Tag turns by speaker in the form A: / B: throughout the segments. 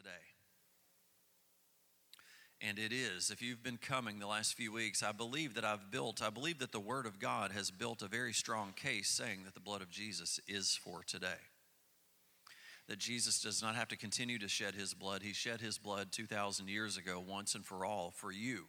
A: today. And it is. If you've been coming the last few weeks, I believe that I've built, I believe that the Word of God has built a very strong case saying that the blood of Jesus is for today. That Jesus does not have to continue to shed his blood. He shed his blood 2,000 years ago, once and for all, for you.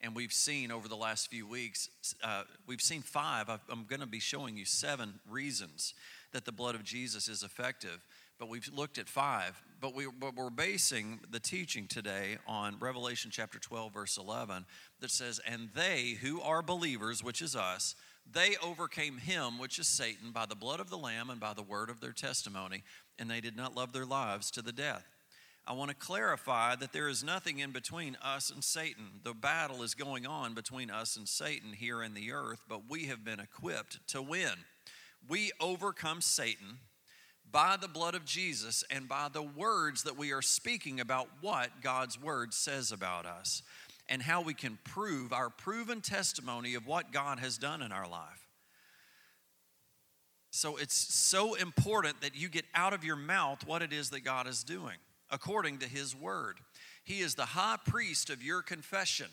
A: And we've seen over the last few weeks, uh, we've seen five. I'm going to be showing you seven reasons that the blood of Jesus is effective but we've looked at five. But, we, but we're basing the teaching today on Revelation chapter 12, verse 11, that says, And they who are believers, which is us, they overcame him, which is Satan, by the blood of the Lamb and by the word of their testimony, and they did not love their lives to the death. I want to clarify that there is nothing in between us and Satan. The battle is going on between us and Satan here in the earth, but we have been equipped to win. We overcome Satan by the blood of Jesus and by the words that we are speaking about what God's word says about us and how we can prove our proven testimony of what God has done in our life. So it's so important that you get out of your mouth what it is that God is doing according to His word. He is the high priest of your confession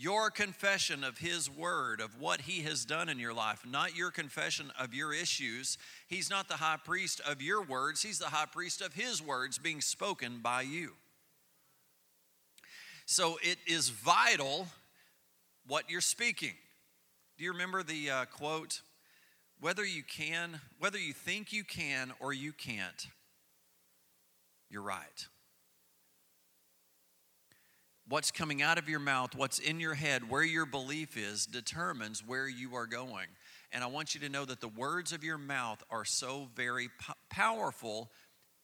A: your confession of His Word, of what He has done in your life, not your confession of your issues. He's not the high priest of your words, He's the high priest of His words being spoken by you. So it is vital what you're speaking. Do you remember the uh, quote? Whether you can, whether you think you can or you can't, you're right what's coming out of your mouth, what's in your head, where your belief is, determines where you are going. And I want you to know that the words of your mouth are so very powerful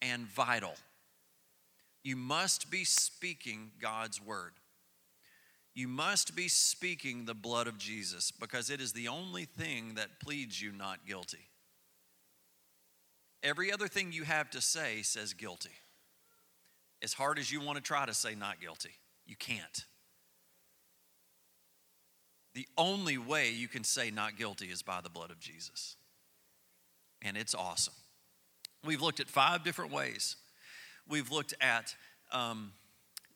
A: and vital. You must be speaking God's word. You must be speaking the blood of Jesus because it is the only thing that pleads you not guilty. Every other thing you have to say says guilty. As hard as you want to try to say not guilty. You can't. The only way you can say not guilty is by the blood of Jesus. And it's awesome. We've looked at five different ways. We've looked at um,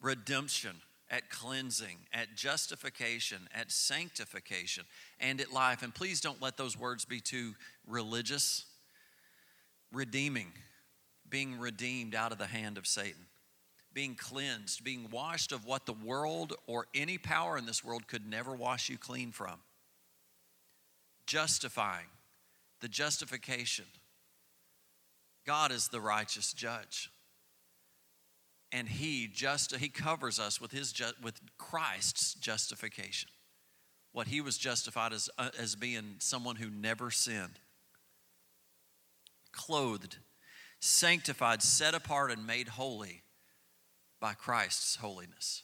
A: redemption, at cleansing, at justification, at sanctification, and at life. And please don't let those words be too religious. Redeeming, being redeemed out of the hand of Satan being cleansed, being washed of what the world or any power in this world could never wash you clean from. Justifying, the justification. God is the righteous judge. And he just he covers us with his with Christ's justification. What he was justified as uh, as being someone who never sinned. Clothed, sanctified, set apart and made holy by Christ's holiness.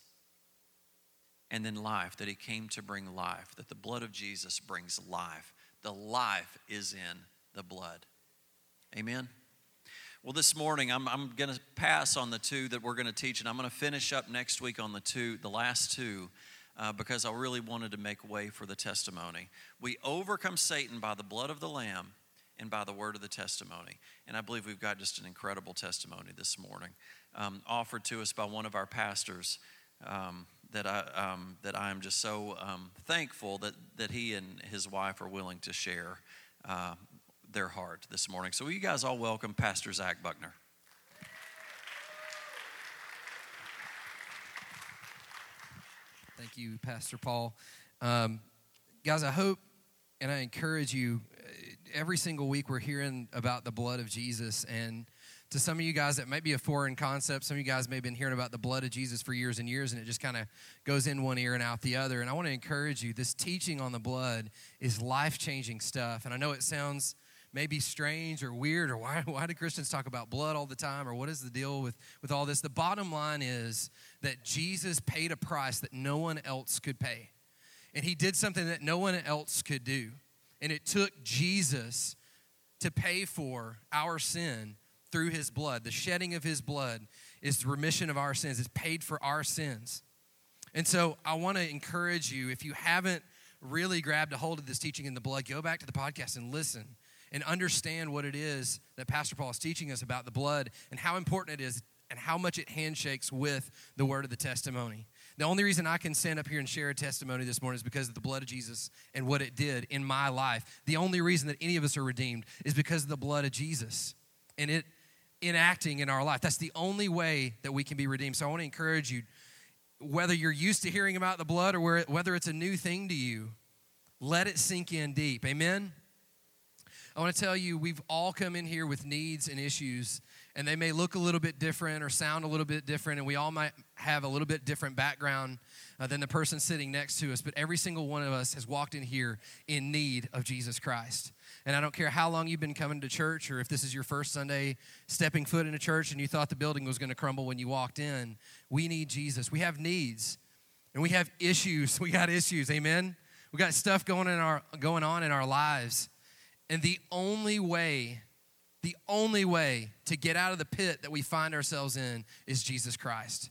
A: And then life, that he came to bring life, that the blood of Jesus brings life. The life is in the blood. Amen. Well, this morning I'm, I'm going to pass on the two that we're going to teach, and I'm going to finish up next week on the two, the last two, uh, because I really wanted to make way for the testimony. We overcome Satan by the blood of the Lamb and by the word of the testimony. And I believe we've got just an incredible testimony this morning um, offered to us by one of our pastors um, that, I, um, that I am just so um, thankful that, that he and his wife are willing to share uh, their heart this morning. So, you guys all welcome Pastor Zach Buckner?
B: Thank you, Pastor Paul. Um, guys, I hope and I encourage you every single week we're hearing about the blood of Jesus and to some of you guys that might be a foreign concept. Some of you guys may have been hearing about the blood of Jesus for years and years, and it just kind of goes in one ear and out the other. And I want to encourage you this teaching on the blood is life changing stuff. And I know it sounds maybe strange or weird, or why, why do Christians talk about blood all the time, or what is the deal with, with all this? The bottom line is that Jesus paid a price that no one else could pay. And he did something that no one else could do. And it took Jesus to pay for our sin through his blood. The shedding of his blood is the remission of our sins, it's paid for our sins. And so I want to encourage you, if you haven't really grabbed a hold of this teaching in the blood, go back to the podcast and listen and understand what it is that Pastor Paul is teaching us about the blood and how important it is and how much it handshakes with the word of the testimony. The only reason I can stand up here and share a testimony this morning is because of the blood of Jesus and what it did in my life. The only reason that any of us are redeemed is because of the blood of Jesus and it enacting in our life. That's the only way that we can be redeemed. So I want to encourage you, whether you're used to hearing about the blood or whether it's a new thing to you, let it sink in deep. Amen? I want to tell you, we've all come in here with needs and issues and they may look a little bit different or sound a little bit different, and we all might have a little bit different background uh, than the person sitting next to us. But every single one of us has walked in here in need of Jesus Christ. And I don't care how long you've been coming to church or if this is your first Sunday stepping foot in a church and you thought the building was going to crumble when you walked in. We need Jesus. We have needs and we have issues. We got issues. Amen. We got stuff going in our going on in our lives. And the only way the only way to get out of the pit that we find ourselves in is Jesus Christ.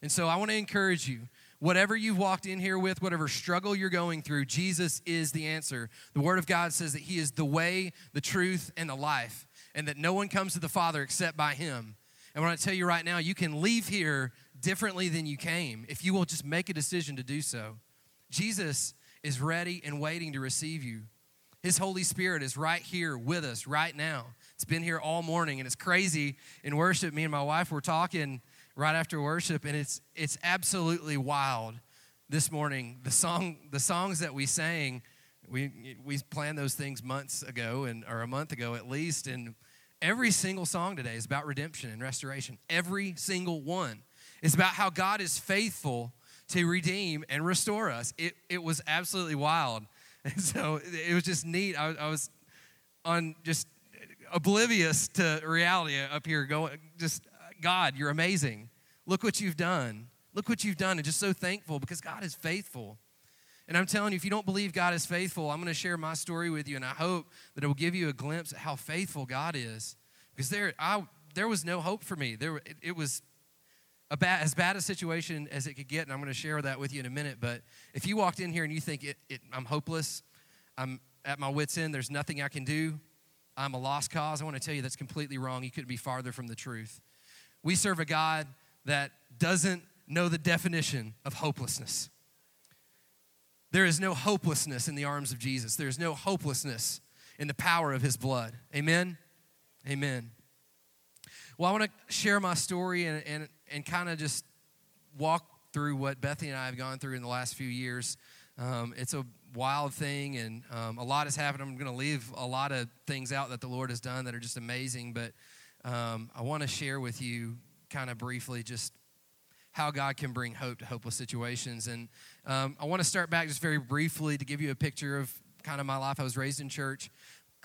B: And so I want to encourage you whatever you've walked in here with, whatever struggle you're going through, Jesus is the answer. The Word of God says that He is the way, the truth, and the life, and that no one comes to the Father except by Him. And I want to tell you right now, you can leave here differently than you came if you will just make a decision to do so. Jesus is ready and waiting to receive you. His Holy Spirit is right here with us right now. It's been here all morning, and it's crazy in worship. Me and my wife were talking right after worship, and it's it's absolutely wild. This morning, the song, the songs that we sang, we we planned those things months ago, and or a month ago at least, and every single song today is about redemption and restoration. Every single one is about how God is faithful to redeem and restore us. It it was absolutely wild, and so it was just neat. I, I was on just oblivious to reality up here, going, just, God, you're amazing. Look what you've done. Look what you've done. And just so thankful because God is faithful. And I'm telling you, if you don't believe God is faithful, I'm going to share my story with you, and I hope that it will give you a glimpse at how faithful God is. Because there, I, there was no hope for me. There, it, it was bad, as bad a situation as it could get, and I'm going to share that with you in a minute. But if you walked in here and you think it, it, I'm hopeless, I'm at my wits' end, there's nothing I can do, I'm a lost cause. I want to tell you that's completely wrong. You couldn't be farther from the truth. We serve a God that doesn't know the definition of hopelessness. There is no hopelessness in the arms of Jesus. There is no hopelessness in the power of his blood. Amen? Amen. Well, I want to share my story and, and, and kind of just walk through what Bethany and I have gone through in the last few years. Um, it's a wild thing, and um, a lot has happened. I'm going to leave a lot of things out that the Lord has done that are just amazing, but um, I want to share with you kind of briefly just how God can bring hope to hopeless situations. And um, I want to start back just very briefly to give you a picture of kind of my life. I was raised in church.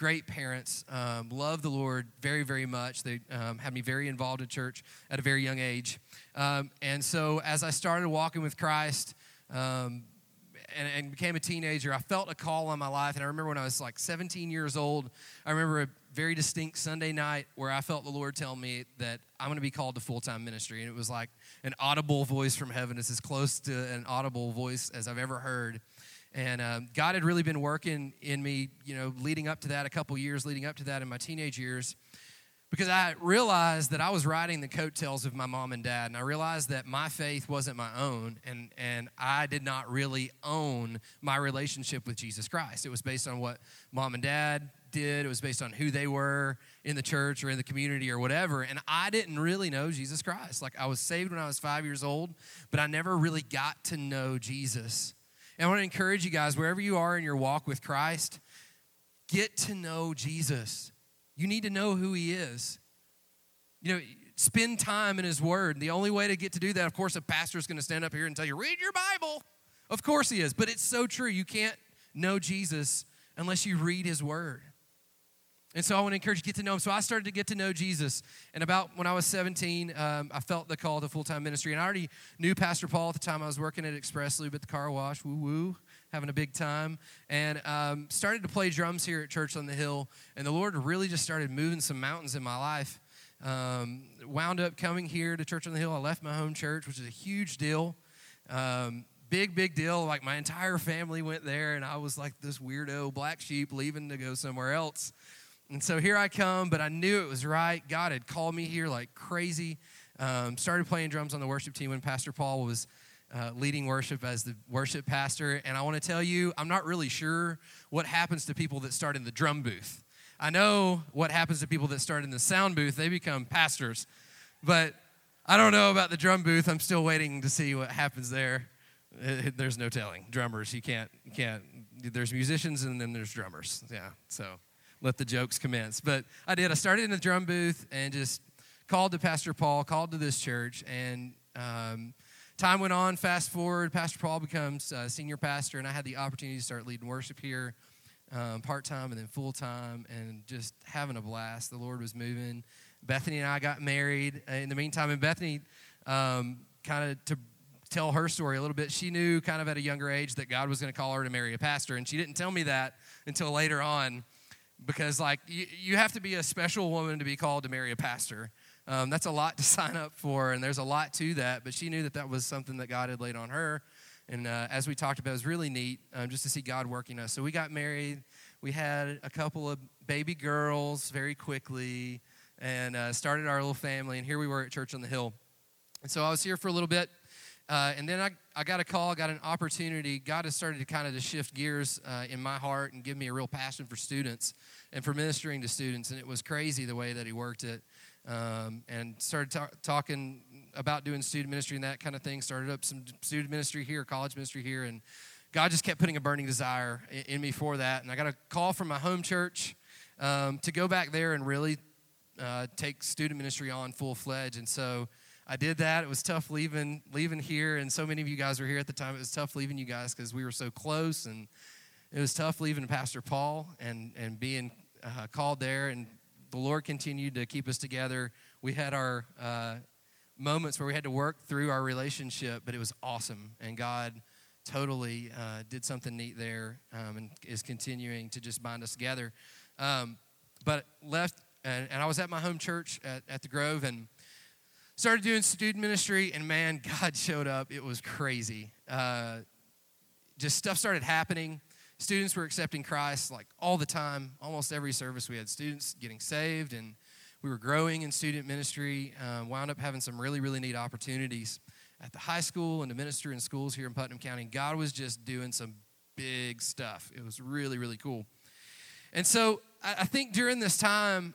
B: Great parents, um, love the Lord very, very much. They um, had me very involved in church at a very young age. Um, and so, as I started walking with Christ, um, and, and became a teenager, I felt a call on my life. And I remember when I was like 17 years old, I remember a very distinct Sunday night where I felt the Lord tell me that I'm going to be called to full time ministry. And it was like an audible voice from heaven. It's as close to an audible voice as I've ever heard. And um, God had really been working in me, you know, leading up to that, a couple years leading up to that in my teenage years because I realized that I was riding the coattails of my mom and dad, and I realized that my faith wasn't my own, and, and I did not really own my relationship with Jesus Christ. It was based on what mom and dad did, it was based on who they were in the church or in the community or whatever, and I didn't really know Jesus Christ. Like, I was saved when I was five years old, but I never really got to know Jesus. And I want to encourage you guys, wherever you are in your walk with Christ, get to know Jesus you need to know who He is. You know, spend time in His Word. The only way to get to do that, of course, a pastor is going to stand up here and tell you, read your Bible. Of course, He is. But it's so true. You can't know Jesus unless you read His Word. And so I want to encourage you to get to know him. So I started to get to know Jesus. And about when I was 17, um, I felt the call to full time ministry. And I already knew Pastor Paul at the time. I was working at Express Lube at the car wash. Woo woo having a big time, and um, started to play drums here at Church on the Hill. And the Lord really just started moving some mountains in my life. Um, wound up coming here to Church on the Hill. I left my home church, which is a huge deal. Um, big, big deal. Like my entire family went there, and I was like this weirdo black sheep leaving to go somewhere else. And so here I come, but I knew it was right. God had called me here like crazy. Um, started playing drums on the worship team when Pastor Paul was uh, leading worship as the worship pastor. And I want to tell you, I'm not really sure what happens to people that start in the drum booth. I know what happens to people that start in the sound booth, they become pastors. But I don't know about the drum booth. I'm still waiting to see what happens there. It, there's no telling. Drummers, you can't, you can't. There's musicians and then there's drummers. Yeah, so let the jokes commence. But I did. I started in the drum booth and just called to Pastor Paul, called to this church, and um, time went on. Fast forward, Pastor Paul becomes senior pastor, and I had the opportunity to start leading worship here, um, part time and then full time, and just having a blast. The Lord was moving. Bethany and I got married in the meantime, and Bethany, um, kind of to tell her story a little bit, she knew kind of at a younger age that God was going to call her to marry a pastor, and she didn't tell me that until later on, because like you, you have to be a special woman to be called to marry a pastor. Um, that's a lot to sign up for, and there's a lot to that. But she knew that that was something that God had laid on her, and uh, as we talked about, it was really neat um, just to see God working us. So we got married. We had a couple of baby girls very quickly and uh, started our little family. And here we were at Church on the Hill. And so I was here for a little bit. Uh, and then I, I got a call, got an opportunity. God has started to kind of to shift gears uh, in my heart and give me a real passion for students and for ministering to students. And it was crazy the way that He worked it. Um, and started ta- talking about doing student ministry and that kind of thing. Started up some student ministry here, college ministry here. And God just kept putting a burning desire in, in me for that. And I got a call from my home church um, to go back there and really uh, take student ministry on full fledged. And so I did that. It was tough leaving leaving here, and so many of you guys were here at the time. It was tough leaving you guys because we were so close, and it was tough leaving Pastor Paul and and being uh, called there. And the Lord continued to keep us together. We had our uh, moments where we had to work through our relationship, but it was awesome, and God totally uh, did something neat there, um, and is continuing to just bind us together. Um, but left and, and I was at my home church at, at the Grove and started doing student ministry, and man, God showed up. It was crazy. Uh, just stuff started happening. Students were accepting Christ like all the time. Almost every service, we had students getting saved, and we were growing in student ministry. Um, wound up having some really, really neat opportunities at the high school and to minister in schools here in Putnam County. God was just doing some big stuff. It was really, really cool. And so I think during this time,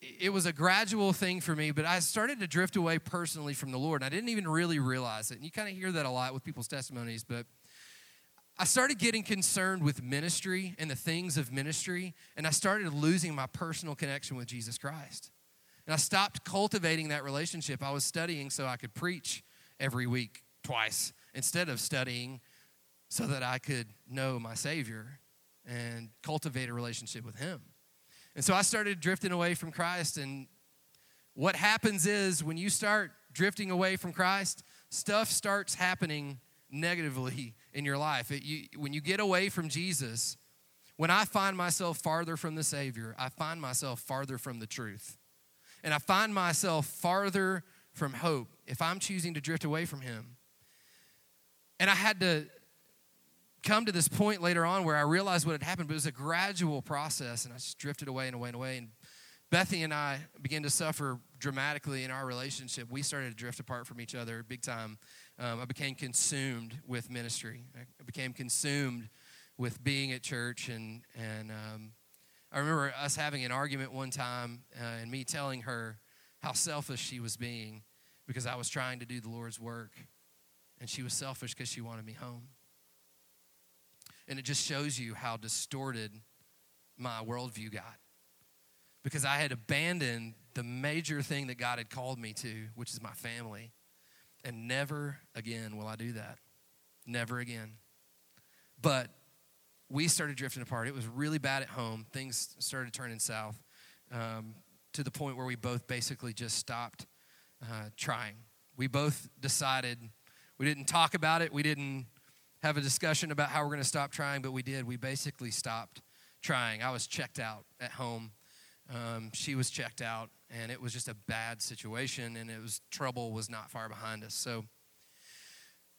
B: it was a gradual thing for me, but I started to drift away personally from the Lord. And I didn't even really realize it. And you kind of hear that a lot with people's testimonies, but I started getting concerned with ministry and the things of ministry, and I started losing my personal connection with Jesus Christ. And I stopped cultivating that relationship. I was studying so I could preach every week, twice, instead of studying so that I could know my Savior and cultivate a relationship with Him. And so I started drifting away from Christ. And what happens is when you start drifting away from Christ, stuff starts happening negatively in your life. It, you, when you get away from Jesus, when I find myself farther from the Savior, I find myself farther from the truth. And I find myself farther from hope if I'm choosing to drift away from Him. And I had to come to this point later on where I realized what had happened, but it was a gradual process, and I just drifted away and away and away. And Bethany and I began to suffer dramatically in our relationship. We started to drift apart from each other big time. Um, I became consumed with ministry. I became consumed with being at church, and and um, I remember us having an argument one time, uh, and me telling her how selfish she was being because I was trying to do the Lord's work, and she was selfish because she wanted me home. And it just shows you how distorted my worldview got. Because I had abandoned the major thing that God had called me to, which is my family. And never again will I do that. Never again. But we started drifting apart. It was really bad at home. Things started turning south um, to the point where we both basically just stopped uh, trying. We both decided, we didn't talk about it, we didn't have a discussion about how we're going to stop trying, but we did. We basically stopped trying. I was checked out at home. Um, she was checked out, and it was just a bad situation, and it was trouble was not far behind us. So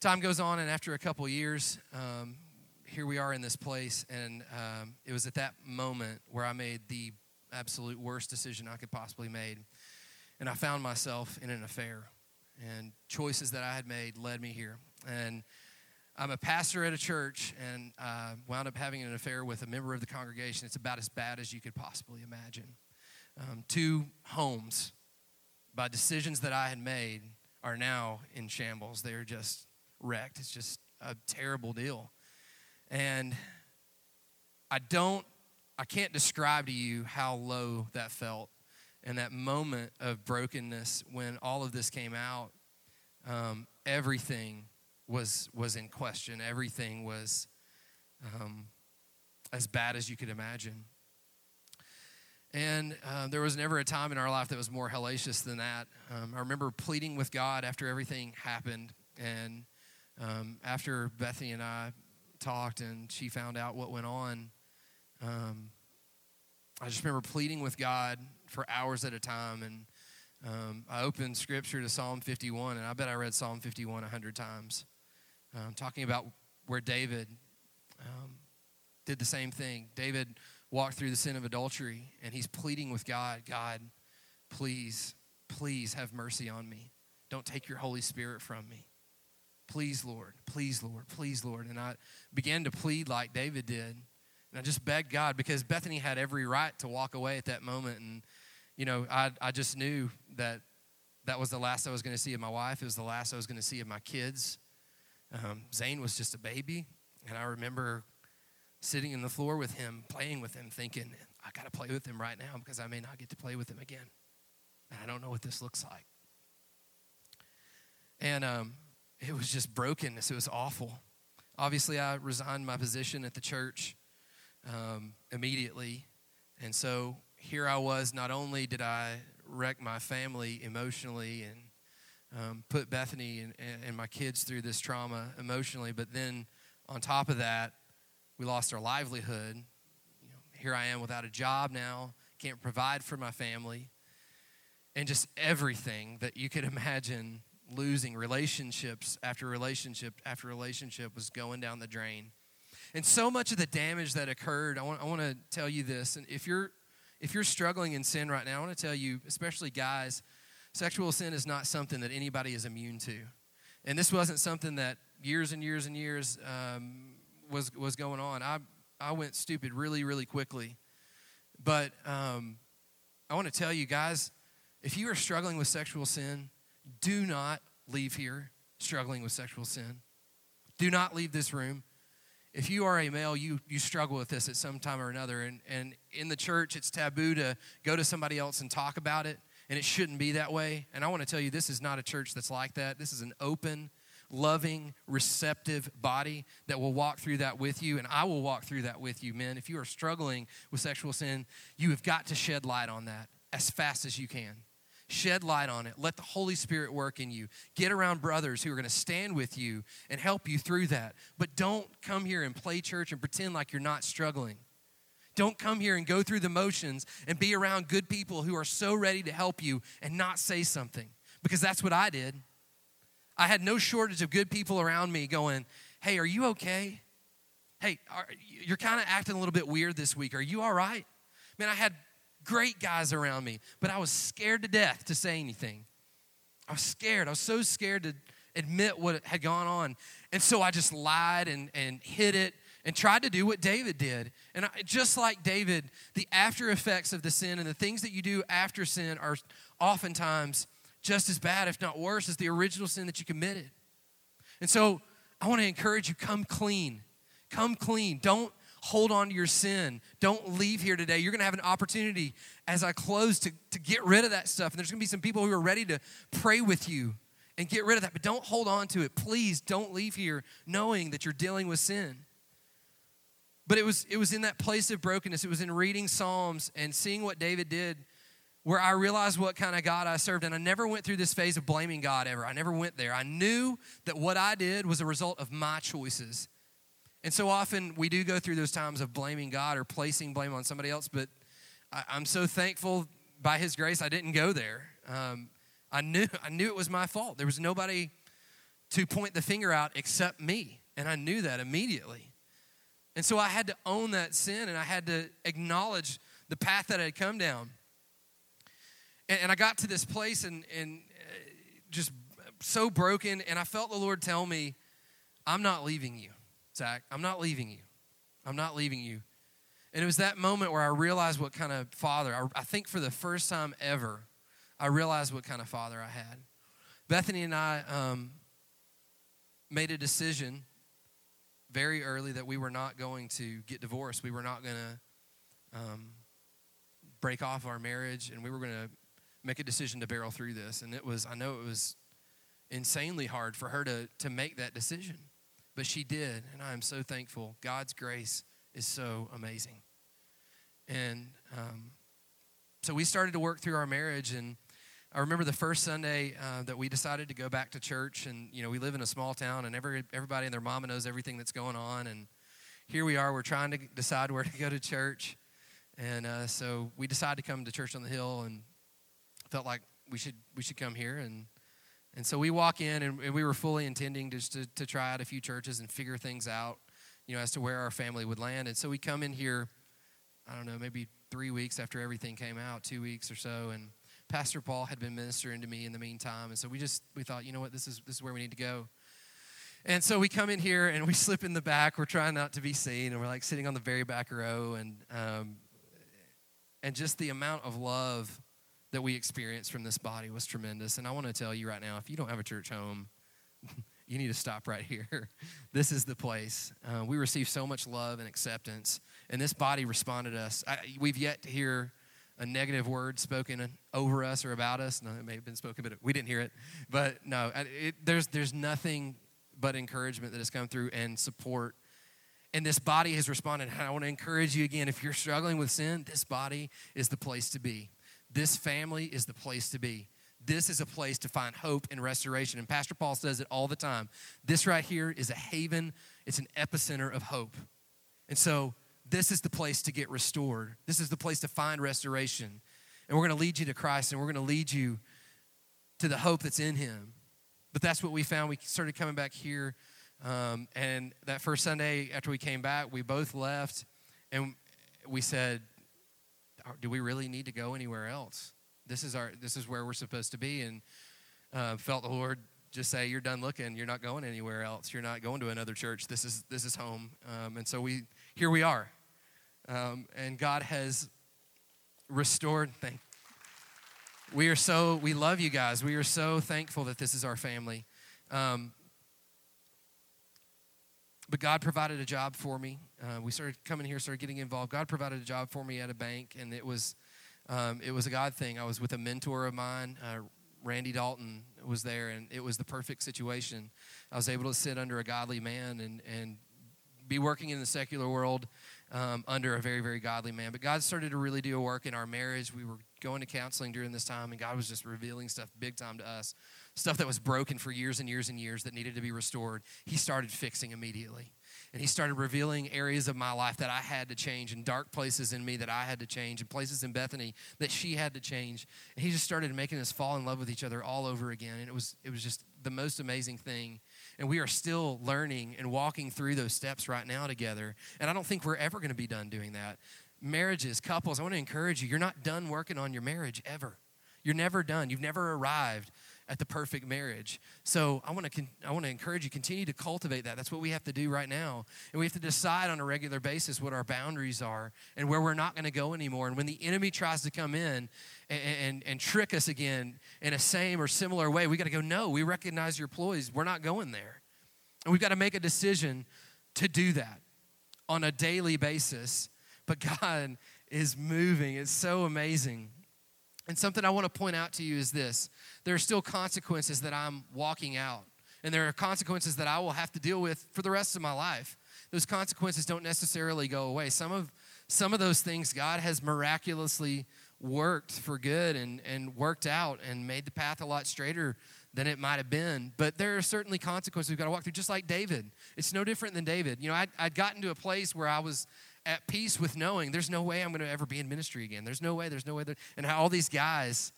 B: time goes on, and after a couple years, um, here we are in this place, and um, it was at that moment where I made the absolute worst decision I could possibly made. and I found myself in an affair. And choices that I had made led me here. And I'm a pastor at a church and uh, wound up having an affair with a member of the congregation. It's about as bad as you could possibly imagine. Um, two homes, by decisions that I had made, are now in shambles. They're just wrecked. It's just a terrible deal. And I don't, I can't describe to you how low that felt. And that moment of brokenness when all of this came out, um, everything was was in question. Everything was um, as bad as you could imagine. And uh, there was never a time in our life that was more hellacious than that. Um, I remember pleading with God after everything happened, and um, after Bethany and I talked, and she found out what went on. Um, I just remember pleading with God for hours at a time, and um, I opened Scripture to Psalm 51, and I bet I read Psalm 51 a hundred times um, talking about where David um, did the same thing. David walked through the sin of adultery, and he's pleading with God God, please, please have mercy on me. Don't take your Holy Spirit from me. Please, Lord, please, Lord, please, Lord. And I began to plead like David did. And I just begged God because Bethany had every right to walk away at that moment. And, you know, I, I just knew that that was the last I was going to see of my wife. It was the last I was going to see of my kids. Um, Zane was just a baby, and I remember sitting in the floor with him, playing with him, thinking, I got to play with him right now because I may not get to play with him again. And I don't know what this looks like. And um, it was just brokenness. It was awful. Obviously, I resigned my position at the church um, immediately. And so here I was. Not only did I wreck my family emotionally and um, put Bethany and, and my kids through this trauma emotionally. But then on top of that, we lost our livelihood. You know, here I am without a job now, can't provide for my family, and just everything that you could imagine losing relationships after relationship after relationship was going down the drain. And so much of the damage that occurred, I want, I want to tell you this. And if you're if you're struggling in sin right now, I want to tell you, especially guys, Sexual sin is not something that anybody is immune to. And this wasn't something that years and years and years um, was, was going on. I, I went stupid really, really quickly. But um, I want to tell you guys if you are struggling with sexual sin, do not leave here struggling with sexual sin. Do not leave this room. If you are a male, you, you struggle with this at some time or another. And, and in the church, it's taboo to go to somebody else and talk about it and it shouldn't be that way. And I want to tell you, this is not a church that's like that. This is an open, loving, receptive body that will walk through that with you, and I will walk through that with you, men. If you are struggling with sexual sin, you have got to shed light on that as fast as you can. Shed light on it. Let the Holy Spirit work in you. Get around brothers who are going to stand with you and help you through that. But don't come here and play church and pretend like you're not struggling. Don't come here and go through the motions and be around good people who are so ready to help you and not say something. Because that's what I did. I had no shortage of good people around me going, Hey, are you okay? Hey, are, you're kind of acting a little bit weird this week. Are you all right? Man, I had great guys around me, but I was scared to death to say anything. I was scared. I was so scared to admit what had gone on. And so I just lied and, and hid it and tried to do what David did. And just like David, the after effects of the sin and the things that you do after sin are oftentimes just as bad, if not worse, as the original sin that you committed. And so I want to encourage you come clean. Come clean. Don't hold on to your sin. Don't leave here today. You're going to have an opportunity as I close to, to get rid of that stuff. And there's going to be some people who are ready to pray with you and get rid of that. But don't hold on to it. Please don't leave here knowing that you're dealing with sin. But it was, it was in that place of brokenness. It was in reading Psalms and seeing what David did where I realized what kind of God I served. And I never went through this phase of blaming God ever. I never went there. I knew that what I did was a result of my choices. And so often we do go through those times of blaming God or placing blame on somebody else, but I, am so thankful by His grace I didn't go there. Um, I knew I knew it was my fault. There was nobody to point the finger out except me, and I knew that immediately. And so I had to own that sin and I had to acknowledge the path that I had come down. and, and I got to this place and, and uh, just so broken. And I felt the Lord tell me, I'm not leaving you, Zach. I'm not leaving you. I'm not leaving you. And it was that moment where I realized what kind of father, I, I think for the first time ever, I realized what kind of father I had. Bethany and I um, made a decision very early that we were not going to get divorced. We were not going to um, break off our marriage, and we were going to make a decision to barrel through this. And it was, I know it was insanely hard for her to, to make that decision, but she did, and I am so thankful. God's grace is so amazing. And um, so we started to work through our marriage, and I remember the first Sunday uh, that we decided to go back to church, and you know we live in a small town, and every everybody and their mama knows everything that's going on, and here we are, we're trying to decide where to go to church, and uh, so we decided to come to church on the hill, and felt like we should we should come here, and and so we walk in, and, and we were fully intending just to, to try out a few churches and figure things out, you know, as to where our family would land, and so we come in here, I don't know, maybe three weeks after everything came out, two weeks or so, and Pastor Paul had been ministering to me in the meantime, and so we just we thought, you know what, this is this is where we need to go. And so we come in here and we slip in the back. We're trying not to be seen, and we're like sitting on the very back row, and um, and just the amount of love that we experienced from this body was tremendous. And I want to tell you right now, if you don't have a church home, you need to stop right here. this is the place. Uh, we received so much love and acceptance, and this body responded to us. I, we've yet to hear a negative word spoken over us or about us. No, it may have been spoken, but we didn't hear it. But no, it, there's, there's nothing but encouragement that has come through and support. And this body has responded. And I want to encourage you again if you're struggling with sin, this body is the place to be. This family is the place to be. This is a place to find hope and restoration. And Pastor Paul says it all the time. This right here is a haven, it's an epicenter of hope. And so this is the place to get restored. This is the place to find restoration. And we're going to lead you to Christ and we're going to lead you to the hope that's in Him. But that's what we found. We started coming back here. Um, and that first Sunday after we came back, we both left and we said, Do we really need to go anywhere else? This is, our, this is where we're supposed to be. And uh, felt the Lord just say, You're done looking. You're not going anywhere else. You're not going to another church. This is, this is home. Um, and so we, here we are. Um, and God has restored. Thank. We are so we love you guys. We are so thankful that this is our family. Um, but God provided a job for me. Uh, we started coming here, started getting involved. God provided a job for me at a bank, and it was um, it was a God thing. I was with a mentor of mine, uh, Randy Dalton was there, and it was the perfect situation. I was able to sit under a godly man and and be working in the secular world um, under a very, very godly man. But God started to really do a work in our marriage. We were going to counseling during this time, and God was just revealing stuff big time to us stuff that was broken for years and years and years that needed to be restored. He started fixing immediately. And he started revealing areas of my life that I had to change, and dark places in me that I had to change, and places in Bethany that she had to change. And he just started making us fall in love with each other all over again. And it was, it was just the most amazing thing and we are still learning and walking through those steps right now together. And I don't think we're ever going to be done doing that. Marriages, couples, I want to encourage you you're not done working on your marriage ever. You're never done. You've never arrived at the perfect marriage. So I want to I want to encourage you continue to cultivate that. That's what we have to do right now. And we have to decide on a regular basis what our boundaries are and where we're not going to go anymore. And when the enemy tries to come in and, and, and trick us again in a same or similar way, we got to go, no, we recognize your ploys. We're not going there. And we've got to make a decision to do that on a daily basis. But God is moving. It's so amazing. And something I want to point out to you is this there are still consequences that I'm walking out, and there are consequences that I will have to deal with for the rest of my life. Those consequences don't necessarily go away. Some of, some of those things God has miraculously worked for good and, and worked out and made the path a lot straighter than it might have been. But there are certainly consequences we've got to walk through, just like David. It's no different than David. You know, I'd, I'd gotten to a place where I was at peace with knowing there's no way I'm going to ever be in ministry again. There's no way, there's no way. There, and how all these guys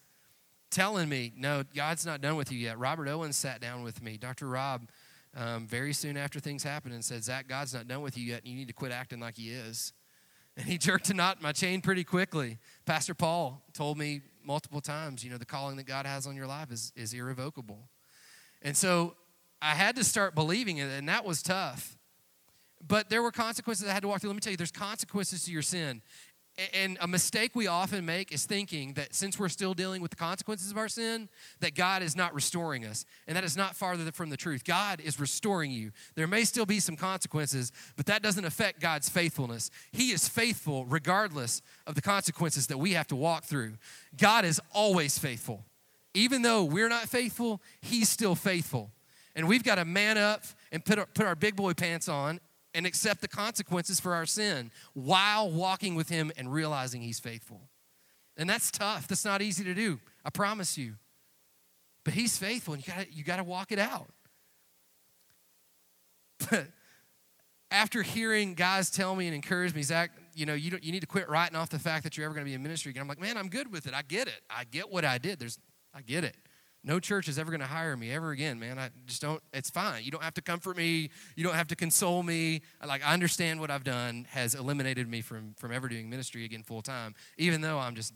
B: telling me, no, God's not done with you yet. Robert Owens sat down with me, Dr. Rob, um, very soon after things happened and said, Zach, God's not done with you yet, and you need to quit acting like he is. And he jerked a knot in my chain pretty quickly. Pastor Paul told me multiple times, you know, the calling that God has on your life is, is irrevocable. And so I had to start believing it, and that was tough. But there were consequences I had to walk through. Let me tell you, there's consequences to your sin. And a mistake we often make is thinking that since we're still dealing with the consequences of our sin, that God is not restoring us. And that is not farther from the truth. God is restoring you. There may still be some consequences, but that doesn't affect God's faithfulness. He is faithful regardless of the consequences that we have to walk through. God is always faithful. Even though we're not faithful, He's still faithful. And we've got to man up and put our, put our big boy pants on and accept the consequences for our sin while walking with Him and realizing He's faithful. And that's tough. That's not easy to do. I promise you. But He's faithful, and you got you got to walk it out. But after hearing guys tell me and encourage me, Zach, you know, you, you need to quit writing off the fact that you're ever going to be in ministry again. I'm like, man, I'm good with it. I get it. I get what I did. There's, I get it. No church is ever going to hire me ever again, man. I just don't, it's fine. You don't have to comfort me. You don't have to console me. Like, I understand what I've done has eliminated me from, from ever doing ministry again full time, even though I'm just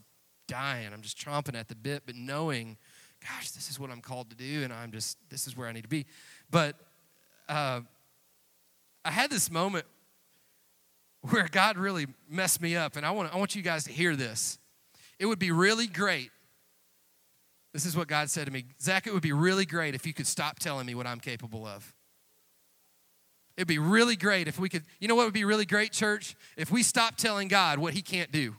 B: dying. I'm just chomping at the bit, but knowing, gosh, this is what I'm called to do, and I'm just, this is where I need to be. But uh, I had this moment where God really messed me up, and I want, I want you guys to hear this. It would be really great this is what God said to me Zach, it would be really great if you could stop telling me what I'm capable of. It'd be really great if we could, you know what would be really great, church? If we stop telling God what He can't do.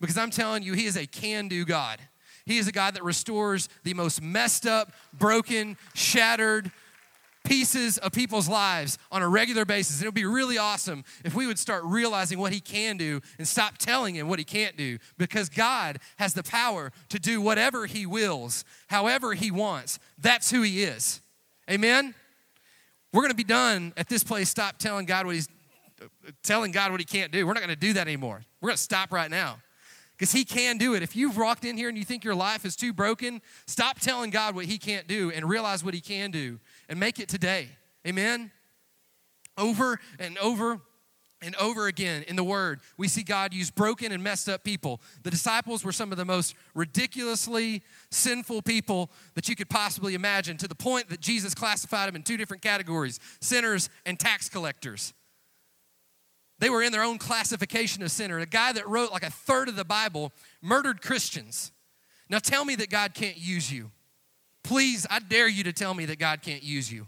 B: Because I'm telling you, He is a can do God. He is a God that restores the most messed up, broken, shattered, pieces of people's lives on a regular basis. It would be really awesome if we would start realizing what He can do and stop telling Him what He can't do because God has the power to do whatever He wills, however He wants. That's who He is. Amen? We're going to be done at this place. Stop telling God what He's telling God what He can't do. We're not going to do that anymore. We're going to stop right now because He can do it. If you've walked in here and you think your life is too broken, stop telling God what He can't do and realize what He can do and make it today. Amen? Over and over and over again in the Word, we see God use broken and messed up people. The disciples were some of the most ridiculously sinful people that you could possibly imagine, to the point that Jesus classified them in two different categories sinners and tax collectors. They were in their own classification of sinner. A guy that wrote like a third of the Bible murdered Christians. Now tell me that God can't use you. Please, I dare you to tell me that God can't use you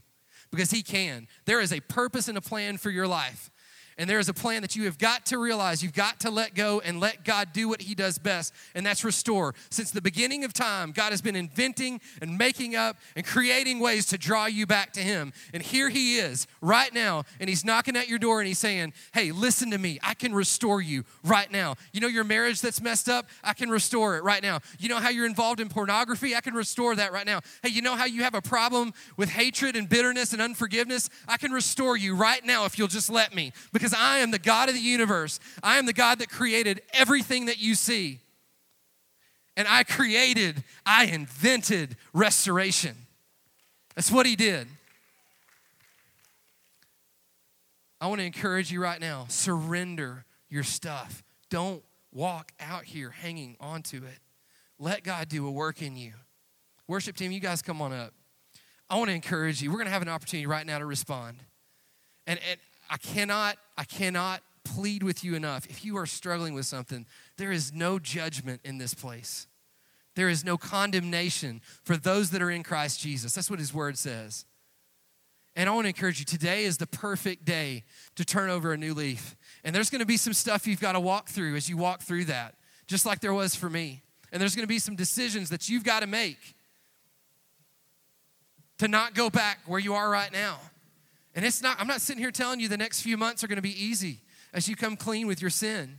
B: because He can. There is a purpose and a plan for your life. And there is a plan that you have got to realize. You've got to let go and let God do what He does best, and that's restore. Since the beginning of time, God has been inventing and making up and creating ways to draw you back to Him. And here He is right now, and He's knocking at your door and He's saying, Hey, listen to me. I can restore you right now. You know your marriage that's messed up? I can restore it right now. You know how you're involved in pornography? I can restore that right now. Hey, you know how you have a problem with hatred and bitterness and unforgiveness? I can restore you right now if you'll just let me. Because because I am the God of the universe. I am the God that created everything that you see. And I created, I invented restoration. That's what He did. I want to encourage you right now surrender your stuff. Don't walk out here hanging onto it. Let God do a work in you. Worship team, you guys come on up. I want to encourage you. We're going to have an opportunity right now to respond. And, and I cannot, I cannot plead with you enough. If you are struggling with something, there is no judgment in this place. There is no condemnation for those that are in Christ Jesus. That's what his word says. And I want to encourage you today is the perfect day to turn over a new leaf. And there's going to be some stuff you've got to walk through as you walk through that, just like there was for me. And there's going to be some decisions that you've got to make to not go back where you are right now. And it's not, I'm not sitting here telling you the next few months are going to be easy as you come clean with your sin.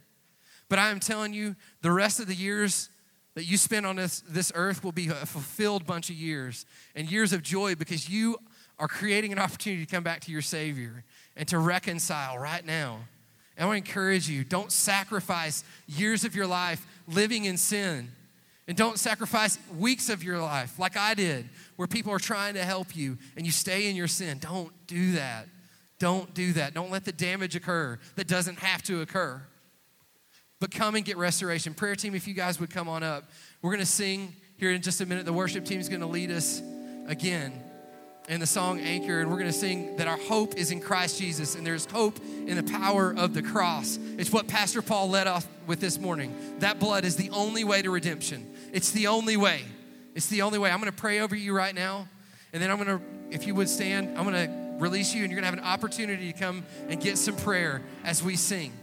B: But I am telling you, the rest of the years that you spend on this, this earth will be a fulfilled bunch of years and years of joy because you are creating an opportunity to come back to your Savior and to reconcile right now. And I want to encourage you don't sacrifice years of your life living in sin. And don't sacrifice weeks of your life like I did, where people are trying to help you and you stay in your sin. Don't do that. Don't do that. Don't let the damage occur that doesn't have to occur. but come and get restoration. Prayer team, if you guys would come on up, we're going to sing here in just a minute. The worship team is going to lead us again in the song Anchor, and we're going to sing that our hope is in Christ Jesus, and there's hope in the power of the cross. It's what Pastor Paul led off with this morning. That blood is the only way to redemption. It's the only way. It's the only way. I'm going to pray over you right now, and then I'm going to, if you would stand, I'm going to release you, and you're going to have an opportunity to come and get some prayer as we sing.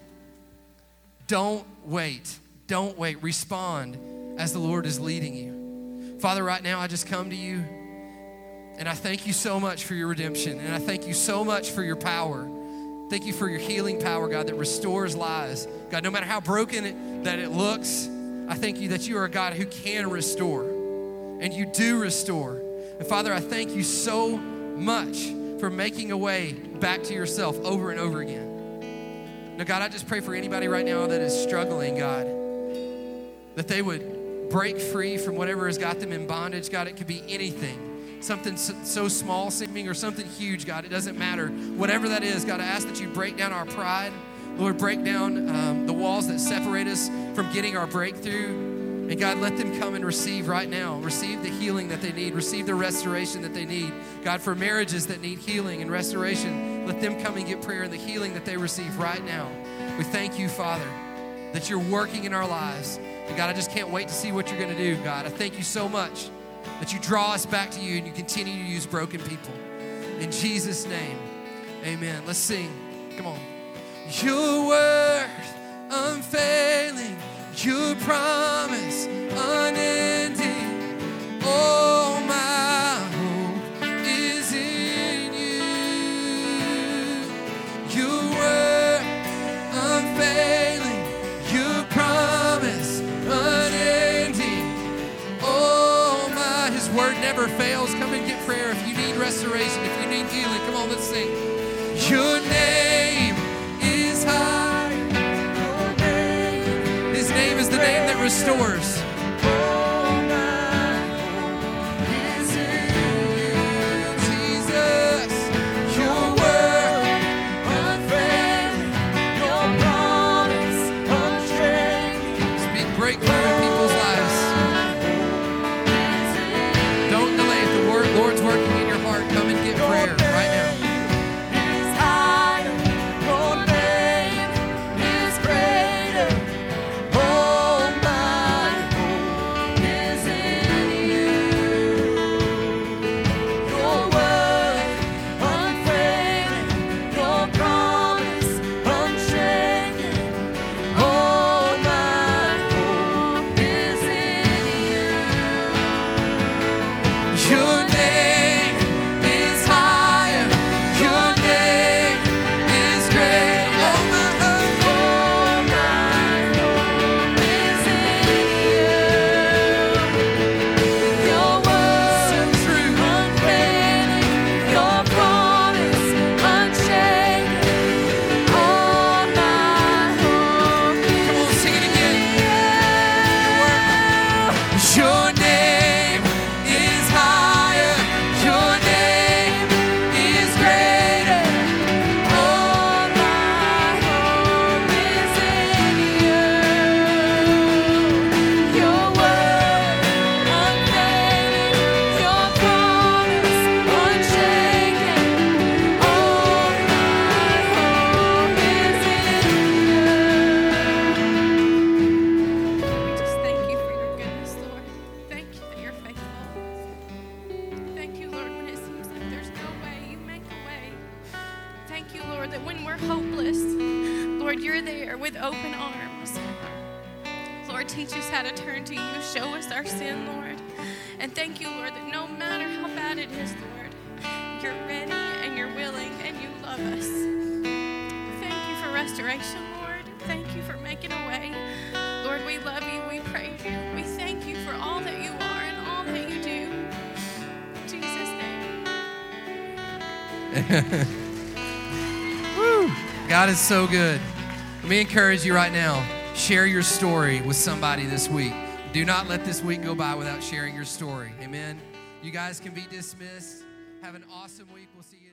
B: Don't wait. Don't wait. Respond as the Lord is leading you. Father, right now I just come to you and I thank you so much for your redemption. And I thank you so much for your power. Thank you for your healing power, God, that restores lives. God, no matter how broken it, that it looks, I thank you that you are a God who can restore. And you do restore. And Father, I thank you so much for making a way back to yourself over and over again. Now, God, I just pray for anybody right now that is struggling, God, that they would break free from whatever has got them in bondage. God, it could be anything something so small seeming or something huge, God. It doesn't matter. Whatever that is, God, I ask that you break down our pride. Lord, break down um, the walls that separate us from getting our breakthrough. And God, let them come and receive right now. Receive the healing that they need. Receive the restoration that they need. God, for marriages that need healing and restoration, let them come and get prayer and the healing that they receive right now. We thank you, Father, that you're working in our lives. And God, I just can't wait to see what you're going to do, God. I thank you so much that you draw us back to you and you continue to use broken people. In Jesus' name, amen. Let's sing. Come on. Your word unfailing, your promise Woo! God is so good. Let me encourage you right now. Share your story with somebody this week. Do not let this week go by without sharing your story. Amen. You guys can be dismissed. Have an awesome week. We'll see you.